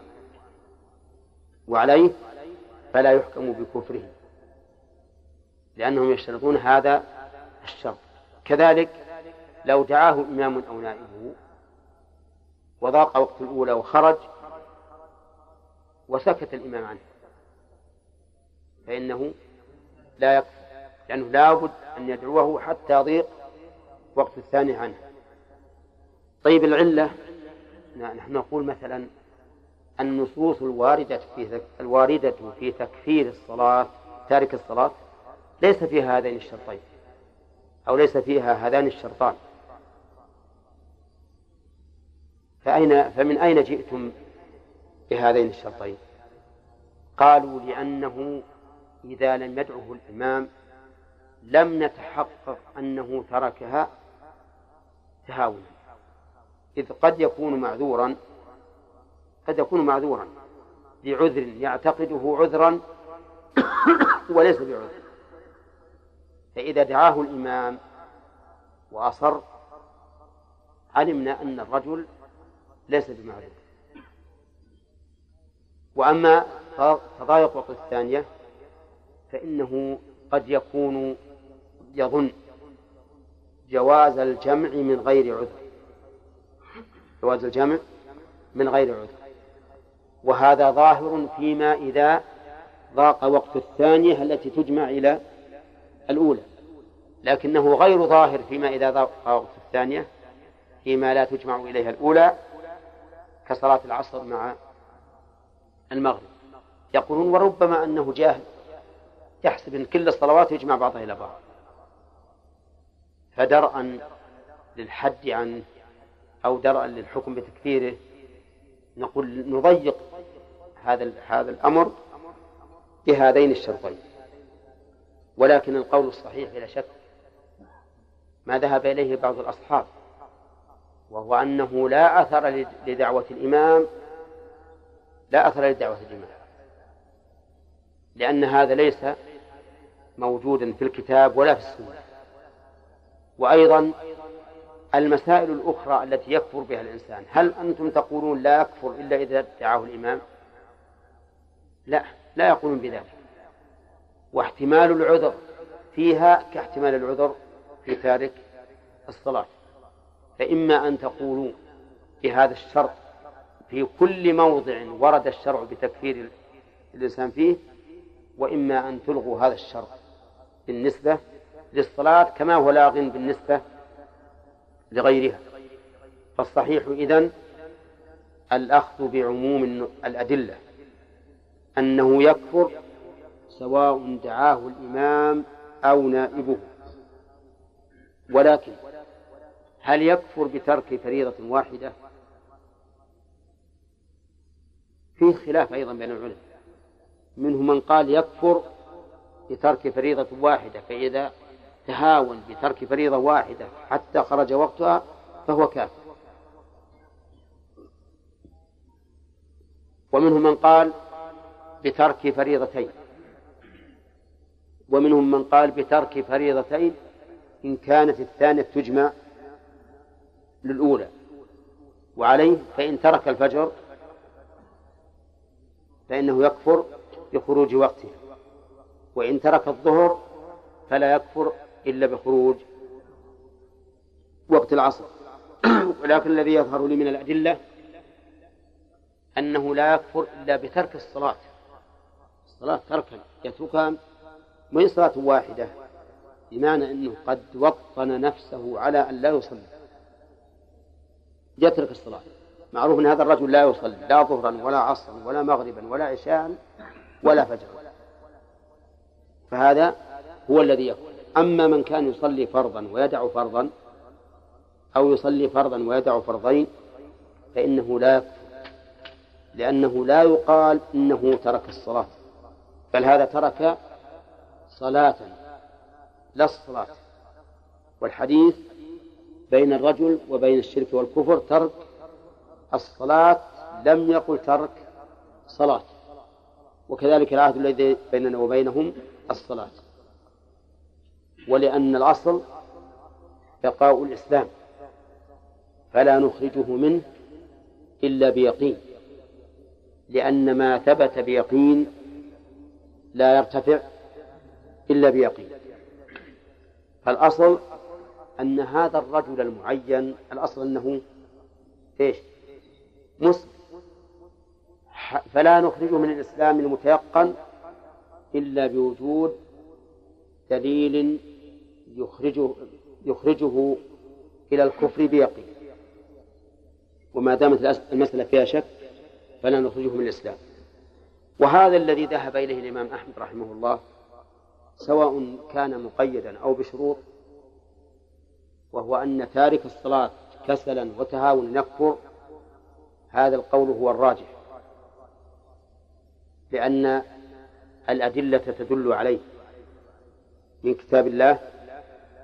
وعليه فلا يحكم بكفره لأنهم يشترطون هذا الشرط. كذلك لو دعاه إمام أو نائبه وضاق وقت الأولى وخرج وسكت الإمام عنه فإنه لا يكفر لأنه لا بد أن يدعوه حتى يضيق وقت الثاني عنه. طيب العلة. نحن نقول مثلا النصوص الواردة في الواردة في تكفير الصلاة تارك الصلاة ليس فيها هذين الشرطين أو ليس فيها هذان الشرطان. فأين فمن أين جئتم بهذين الشرطين؟ قالوا لأنه إذا لم يدعه الإمام لم نتحقق أنه تركها تهاونا. إذ قد يكون معذورا قد يكون معذورا بعذر يعتقده عذرا وليس بعذر. فإذا دعاه الإمام وأصر علمنا أن الرجل ليس بمعذور. وأما تضايق وقت الثانية فإنه قد يكون يظن جواز الجمع من غير عذر. جواز الجمع من غير عذر. وهذا ظاهر فيما إذا ضاق وقت الثانية التي تجمع إلى الأولى. لكنه غير ظاهر فيما إذا ضاق وقت الثانية فيما لا تجمع إليها الأولى كصلاة العصر مع المغرب. يقولون وربما أنه جاهل يحسب أن كل الصلوات يجمع بعضها إلى بعض. فدرءا للحد عنه أو درءا للحكم بتكفيره نقول نضيق هذا هذا الأمر بهذين الشرطين. ولكن القول الصحيح بلا شك ما ذهب إليه بعض الأصحاب وهو أنه لا أثر لدعوة الإمام لا أثر لدعوة الإمام. لأن هذا ليس موجودا في الكتاب ولا في السنة. وأيضا المسائل الأخرى التي يكفر بها الإنسان. هل أنتم تقولون لا يكفر إلا إذا دعاه الإمام؟ لا لا يقولون بذلك. واحتمال العذر فيها كاحتمال العذر في تارك الصلاة. فإما أن تقولوا بهذا الشرط في كل موضع ورد الشرع بتكفير الإنسان فيه وإما أن تلغوا هذا الشرط بالنسبة للصلاة كما هو لاغ بالنسبة لغيرها. فالصحيح إذن الأخذ بعموم الأدلة أنه يكفر سواء دعاه الإمام أو نائبه. ولكن هل يكفر بترك فريضة واحدة؟ فيه خلاف أيضا بين العلماء. منهم من قال يكفر بترك فريضة واحدة فإذا تهاون بترك فريضة واحدة حتى خرج وقتها فهو كافر. ومنهم من قال بترك فريضتين. ومنهم من قال بترك فريضتين إن كانت الثانية تجمع للأولى. وعليه فإن ترك الفجر فإنه يكفر بخروج وقته. وإن ترك الظهر فلا يكفر إلا بخروج وقت العصر. ولكن الذي يظهر لي من الأدلة أنه لا يكفر إلا بترك الصلاة. الصلاة تركا يتركها من صلاة واحدة بمعنى أنه قد وطن نفسه على أن لا يصلي. يترك الصلاة. معروف أن هذا الرجل لا يصلي لا ظهرا ولا عصرا ولا مغربا ولا عشاء ولا فجرا. فهذا هو الذي يكفر. أما من كان يصلي فرضا ويدع فرضا أو يصلي فرضا ويدع فرضين فإنه لا يكفر. لأنه لا يقال إنه ترك الصلاة بل هذا ترك صلاة لا الصلاة. والحديث بين الرجل وبين الشرك والكفر ترك الصلاة لم يقل ترك صلاة. وكذلك العهد الذي بيننا وبينهم الصلاة. ولأن الأصل بقاء الإسلام فلا نخرجه منه إلا بيقين لأن ما ثبت بيقين لا يرتفع إلا بيقين. فالأصل أن هذا الرجل المعين الأصل أنه إيش؟ مسلم. فلا نخرجه من الإسلام المتيقن إلا بوجود دليل يخرجه يخرجه إلى الكفر بيقين. وما دامت المسألة فيها شك فلا نخرجه من الإسلام. وهذا الذي ذهب إليه الإمام أحمد رحمه الله سواء كان مقيدا أو بشروط وهو أن تارك الصلاة كسلا وتهاونا يكفر هذا القول هو الراجح. لأن الأدلة تدل عليه من كتاب الله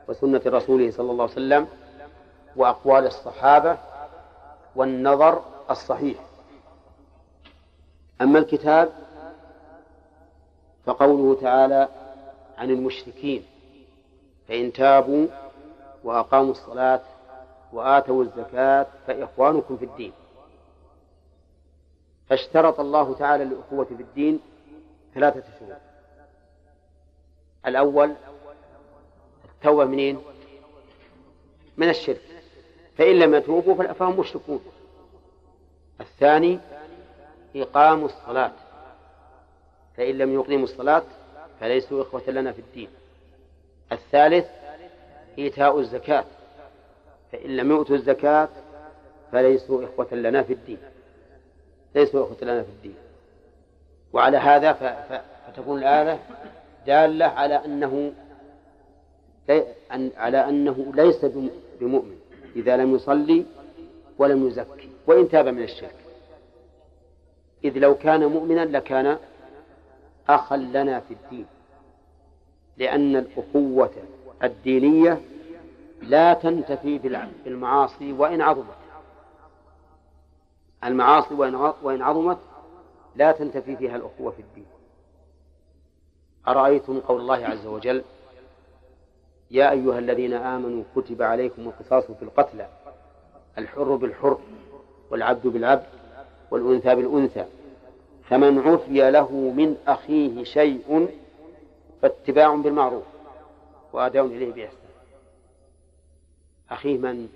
وسنة رسوله صلى الله عليه وسلم وأقوال الصحابة والنظر الصحيح. أما الكتاب فقوله تعالى عن المشركين فإن تابوا وأقاموا الصلاة وآتوا الزكاة فإخوانكم في الدين. فاشترط الله تعالى الأخوة في الدين ثلاثة شروط. الأول التوبة منين؟ من الشرك. فإن لم يتوبوا فهم مشركون. الثاني إقام الصلاة. فإن لم يقيموا الصلاة فليسوا إخوة لنا في الدين. الثالث إيتاء الزكاة. فإن لم يؤتوا الزكاة فليسوا إخوة لنا في الدين. ليسوا إخوة لنا في الدين. وعلى هذا فتكون الآية دالة على أنه على أنه ليس بمؤمن إذا لم يصلي ولم يزكي وإن تاب من الشرك. إذ لو كان مؤمنا لكان أخا لنا في الدين لأن الأخوة الدينية لا تنتفي بالمعاصي وإن عظمت. المعاصي وإن عظمت لا تنتفي فيها الأخوة في الدين. أرأيتم قول الله عز وجل يا أيها الذين آمنوا كتب عليكم القصاص في القتلى الحر بالحر والعبد بالعبد والأنثى بالأنثى فمن عفي له من أخيه شيء فاتباع بالمعروف وأداء إليه بإحسان أخيه من؟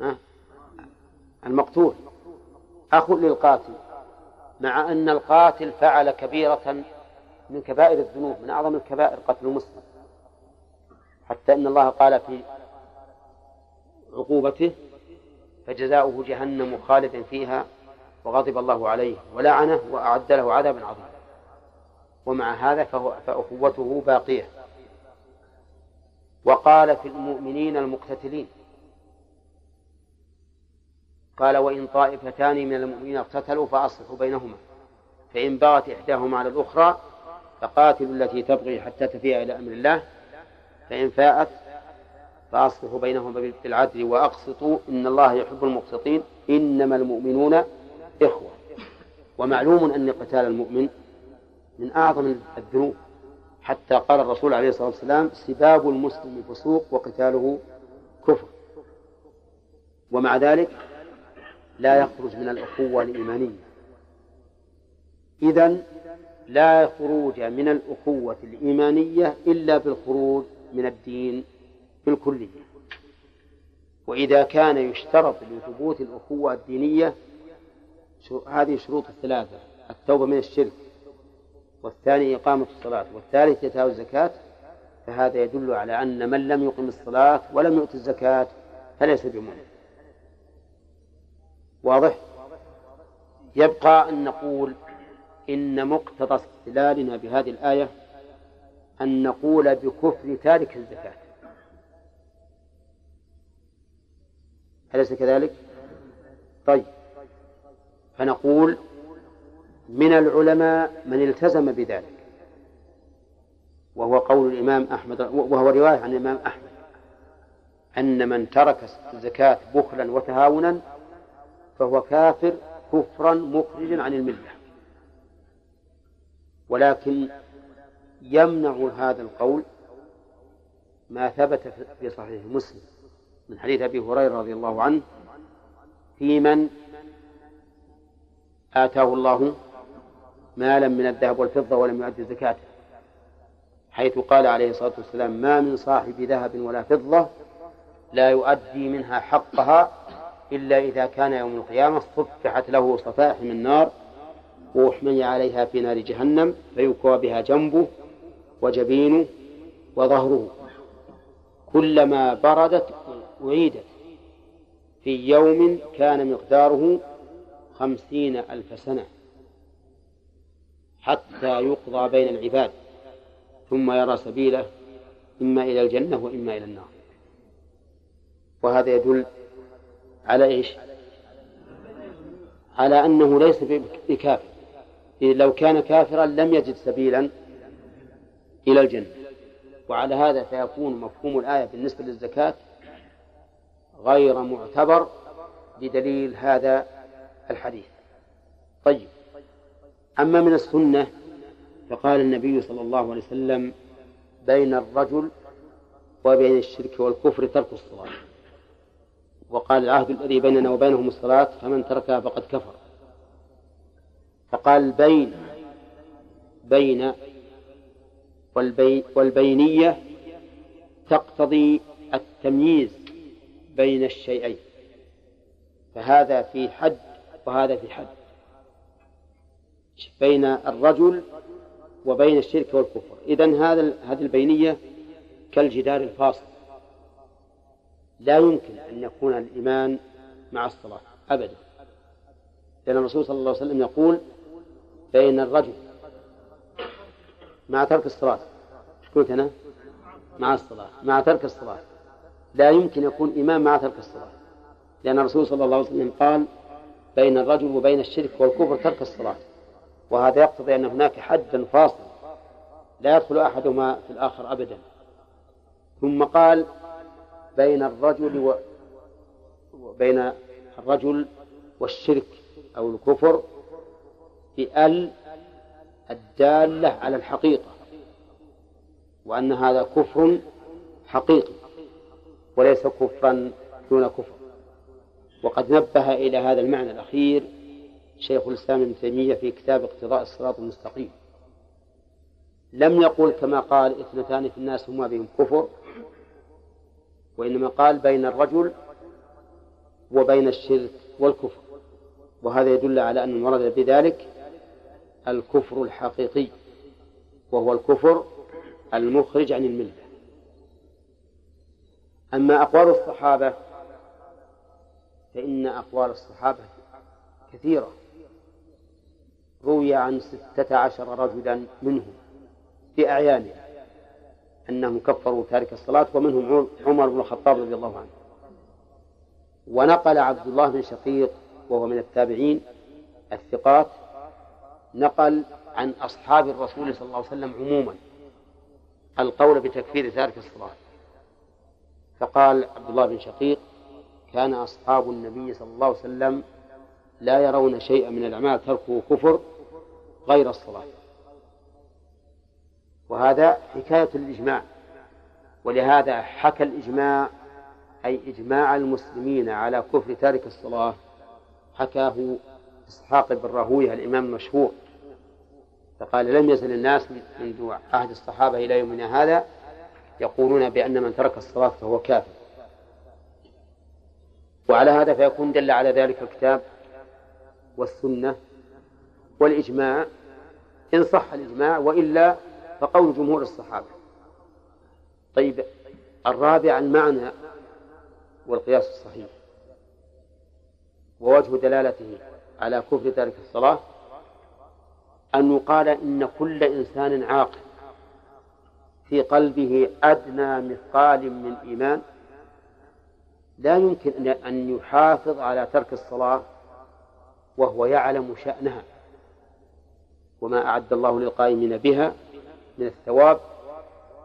ها؟ المقتول أخ للقاتل مع أن القاتل فعل كبيرة من كبائر الذنوب من أعظم الكبائر قتل المسلم حتى إن الله قال في عقوبته فجزاؤه جهنم خالدا فيها وغضب الله عليه ولعنه وأعد له عذابا عظيما. ومع هذا فهو فأخوته باقية. وقال في المؤمنين المقتتلين قال وإن طائفتان من المؤمنين اقتتلوا فأصلحوا بينهما فإن بغت إحداهما على الأخرى فقاتلوا التي تبغي حتى تفيء إلى أمر الله فإن فاءت فأصلحوا بينهما بالعدل وأقسطوا إن الله يحب المقسطين إنما المؤمنون إخوة. ومعلوم أن قتال المؤمن من أعظم الذنوب. حتى قال الرسول عليه الصلاة والسلام سباب المسلم فسوق وقتاله كفر. ومع ذلك لا يخرج من الأخوة الإيمانية. إذن لا خروج من الأخوة الإيمانية إلا بالخروج من الدين بالكلية وإذا كان يشترط لثبوت الأخوة الدينية هذه شروط الثلاثة التوبة من الشرك والثاني إقامة الصلاة والثالث إيتاء الزكاة فهذا يدل على أن من لم يقم الصلاة ولم يؤت الزكاة فليس بمؤمن واضح؟ يبقى أن نقول إن مقتضى استدلالنا بهذه الآية أن نقول بكفر تارك الزكاة. أليس كذلك؟ طيب. فنقول من العلماء من التزم بذلك. وهو قول الإمام أحمد وهو رواية عن الإمام أحمد. أن من ترك الزكاة بخلا وتهاونا فهو كافر كفرا مخرجا عن الملة. ولكن يمنع هذا القول ما ثبت في صحيح مسلم من حديث أبي هريرة رضي الله عنه في من آتاه الله مالا من الذهب والفضة ولم يؤد زكاته حيث قال عليه الصلاة والسلام ما من صاحب ذهب ولا فضة لا يؤدي منها حقها إلا إذا كان يوم القيامة صفحت له صفائح من نار وأحمي عليها في نار جهنم فيكوى بها جنبه وجبينه وظهره. كلما بردت أعيدت. في يوم كان مقداره خمسين ألف سنة حتى يقضى بين العباد. ثم يرى سبيله إما إلى الجنة وإما إلى النار. وهذا يدل على إيش؟ على أنه ليس بكافر. لو كان كافرا لم يجد سبيلا إلى الجنة. وعلى هذا فيكون مفهوم الآية بالنسبة للزكاة غير معتبر بدليل هذا الحديث. طيب. أما من السنة فقال النبي صلى الله عليه وسلم بين الرجل وبين الشرك والكفر ترك الصلاة. وقال العهد الذي بيننا وبينهم الصلاة فمن تركها فقد كفر. فقال بين بين والبي والبينية تقتضي التمييز بين الشيئين. فهذا في حد وهذا في حد. بين الرجل وبين الشرك والكفر. إذن هذا هذه البينية كالجدار الفاصل. لا يمكن أن يكون الإيمان مع الصلاة أبدا. لأن الرسول صلى الله عليه وسلم يقول بين الرجل مع ترك الصلاة. إيش قلت أنا؟ مع الصلاة. مع ترك الصلاة. لا يمكن يكون إمام مع ترك الصلاة. لأن الرسول صلى الله عليه وسلم قال بين الرجل وبين الشرك والكفر ترك الصلاة. وهذا يقتضي أن هناك حدا فاصلا لا يدخل أحدهما في الآخر أبدا. ثم قال بين الرجل و... بين الرجل والشرك أو الكفر بأل الدالة على الحقيقة وأن هذا كفر حقيقي وليس كفرا دون كفر. وقد نبه إلى هذا المعنى الأخير شيخ الإسلام ابن تيمية في كتاب اقتضاء الصراط المستقيم. لم يقل كما قال اثنتان في الناس هما بهم كفر وإنما قال بين الرجل وبين الشرك والكفر. وهذا يدل على أن المراد بذلك الكفر الحقيقي وهو الكفر المخرج عن الملة. أما أقوال الصحابة فإن أقوال الصحابة كثيرة. روي عن ستة عشر رجلا منهم بأعيانهم أنهم كفروا تارك الصلاة ومنهم عمر بن الخطاب رضي الله عنه. ونقل عبد الله بن شقيق وهو من التابعين الثقات نقل عن أصحاب الرسول صلى الله عليه وسلم عموما. القول بتكفير تارك الصلاة. فقال عبد الله بن شقيق كان أصحاب النبي صلى الله عليه وسلم لا يرون شيئا من الأعمال تركه كفر غير الصلاة. وهذا حكاية الإجماع. ولهذا حكى الإجماع أي إجماع المسلمين على كفر تارك الصلاة حكاه إسحاق بن راهوية الإمام المشهور. فقال لم يزل الناس منذ عهد الصحابة إلى يومنا هذا يقولون بأن من ترك الصلاة فهو كافر. وعلى هذا فيكون دل على ذلك الكتاب والسنة والإجماع. إن صح الإجماع وإلا فقول جمهور الصحابة. طيب الرابع المعنى والقياس الصحيح. ووجه دلالته على كفر تارك الصلاة أن يقال إن كل إنسان عاقل في قلبه أدنى مثقال من إيمان لا يمكن أن يحافظ على ترك الصلاة وهو يعلم شأنها وما أعد الله للقائمين بها من الثواب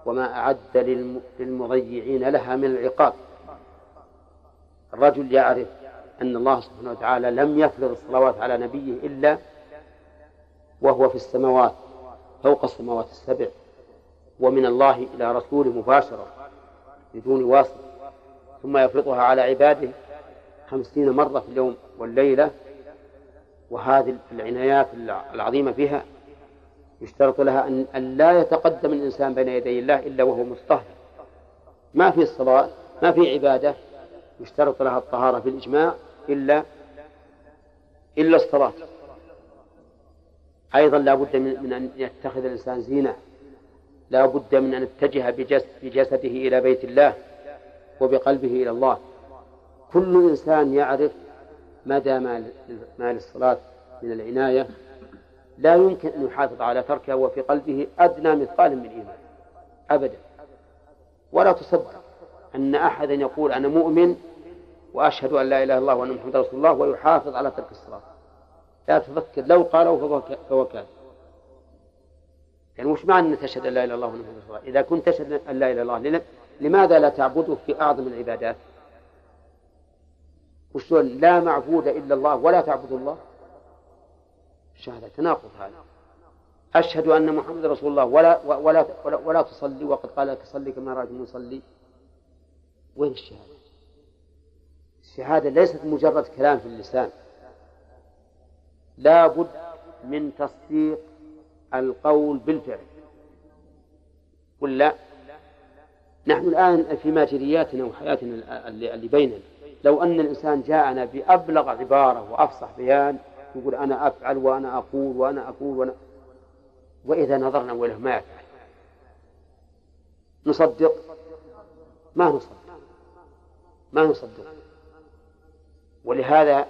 وما أعد للمضيعين لها من العقاب. الرجل يعرف أن الله سبحانه وتعالى لم يفرض الصلوات على نبيه إلا وهو في السماوات فوق السماوات السبع ومن الله إلى رسوله مباشرة بدون واسطة ثم يفرضها على عباده خمسين مرة في اليوم والليلة. وهذه العنايات العظيمة فيها يشترط لها أن لا يتقدم الإنسان بين يدي الله إلا وهو مستهتر ما في الصلاة ما في عبادة يشترط لها الطهارة في الإجماع إلا إلا الصلاة. أيضا لا بد من أن يتخذ الإنسان زينة. لا بد من أن يتجه بجسده إلى بيت الله وبقلبه إلى الله. كل إنسان يعرف مدى ما للصلاة من العناية. لا يمكن أن يحافظ على تركها وفي قلبه أدنى مثقال من إيمان. أبدا. ولا تصدق أن أحدا يقول أنا مؤمن وأشهد أن لا إله إلا الله وأن محمدا رسول الله ويحافظ على ترك الصلاة. لا تفكر لو قالوا فهو كاذب. يعني وش معنى أن تشهد أن لا إله إلا الله محمدا رسول الله. إذا كنت تشهد أن لا إله إلا الله لماذا لا تعبده في أعظم العبادات؟ وشلون؟ لا معبود إلا الله ولا تعبد الله. شهادة تناقض هذا. أشهد أن محمد رسول الله ولا ولا ولا, ولا تصلي وقد قال لك صلي كما رأيت يصلي وين الشهادة؟ الشهادة ليست مجرد كلام في اللسان. لا بد من تصديق القول بالفعل. ولا نحن الآن في ماجرياتنا وحياتنا اللي بيننا. لو أن الإنسان جاءنا بأبلغ عبارة وأفصح بيان يقول أنا أفعل وأنا أقول وأنا أقول وأنا وإذا نظرنا وله ما يفعل. نصدق؟ ما نصدق. ما نصدق. ولهذا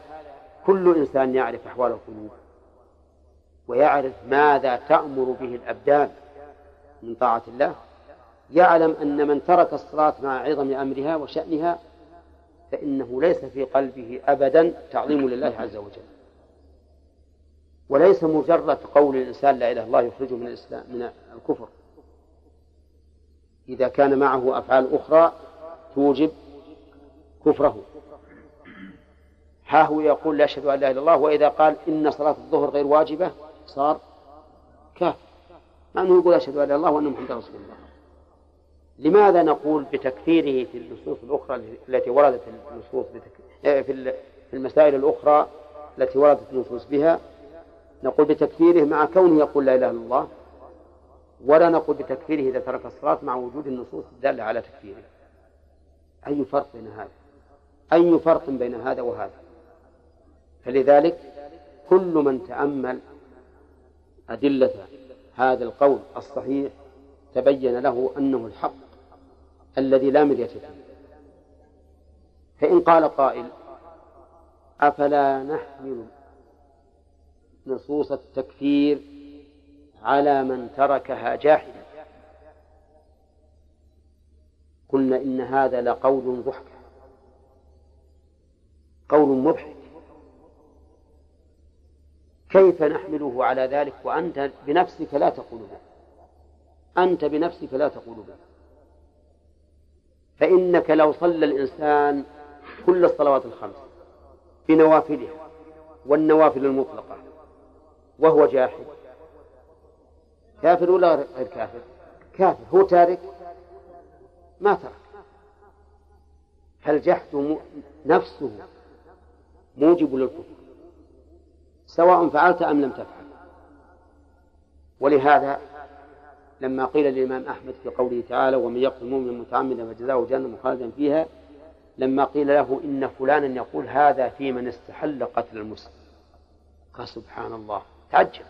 كل إنسان يعرف أحوال القلوب ويعرف ماذا تأمر به الأبدان من طاعة الله يعلم أن من ترك الصلاة مع عظم أمرها وشأنها فإنه ليس في قلبه أبدا تعظيم لله عز وجل. وليس مجرد قول الإنسان لا إله إلا الله يخرجه من الإسلام من الكفر. إذا كان معه أفعال أخرى توجب كفره. ها هو يقول لا أشهد أن لا إله إلا الله وإذا قال إن صلاة الظهر غير واجبة صار كافر مع أنه يقول أشهد أن لا إله إلا الله وأن محمدا رسول الله. لماذا نقول بتكفيره في النصوص الأخرى التي وردت النصوص آه، في المسائل الأخرى التي وردت النصوص بها؟ نقول بتكفيره مع كونه يقول لا إله إلا الله ولا نقول بتكفيره إذا ترك الصلاة مع وجود النصوص الدالة على تكفيره. أي فرق بين هذا؟ أي فرق بين هذا وهذا؟ فلذلك كل من تأمل أدلة هذا القول الصحيح تبين له أنه الحق الذي لا مرية فيه. فإن قال قائل أفلا نحمل نصوص التكفير على من تركها جاحدا؟ قلنا إن هذا لقول ضحك قول مضحك كيف نحمله على ذلك وأنت بنفسك لا تقول به أنت بنفسك لا تقول به فإنك لو صلى الإنسان كل الصلوات الخمس بنوافلها والنوافل المطلقة وهو جاحد. كافر ولا غير كافر؟ كافر. هو تارك؟ ما ترك. فالجحد نفسه موجب للكفر؟ سواء فعلت أم لم تفعل. ولهذا لما قيل للإمام أحمد في قوله تعالى ومن يقتل مؤمنا متعمدا فجزاؤه جهنم خالدا فيها لما قيل له إن فلانا يقول هذا في من استحل قتل المسلم. قال سبحان الله تعجب.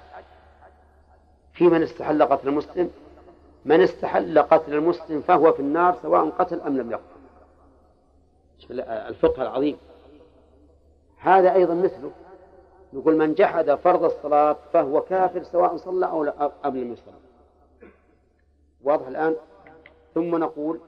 في من استحل قتل المسلم؟ من استحل قتل المسلم فهو في النار سواء قتل أم لم يقتل. الفقه العظيم. هذا أيضا مثله. نقول من جحد فرض الصلاة فهو كافر سواء صلى أو لم يصلي. واضح الآن؟ ثم نقول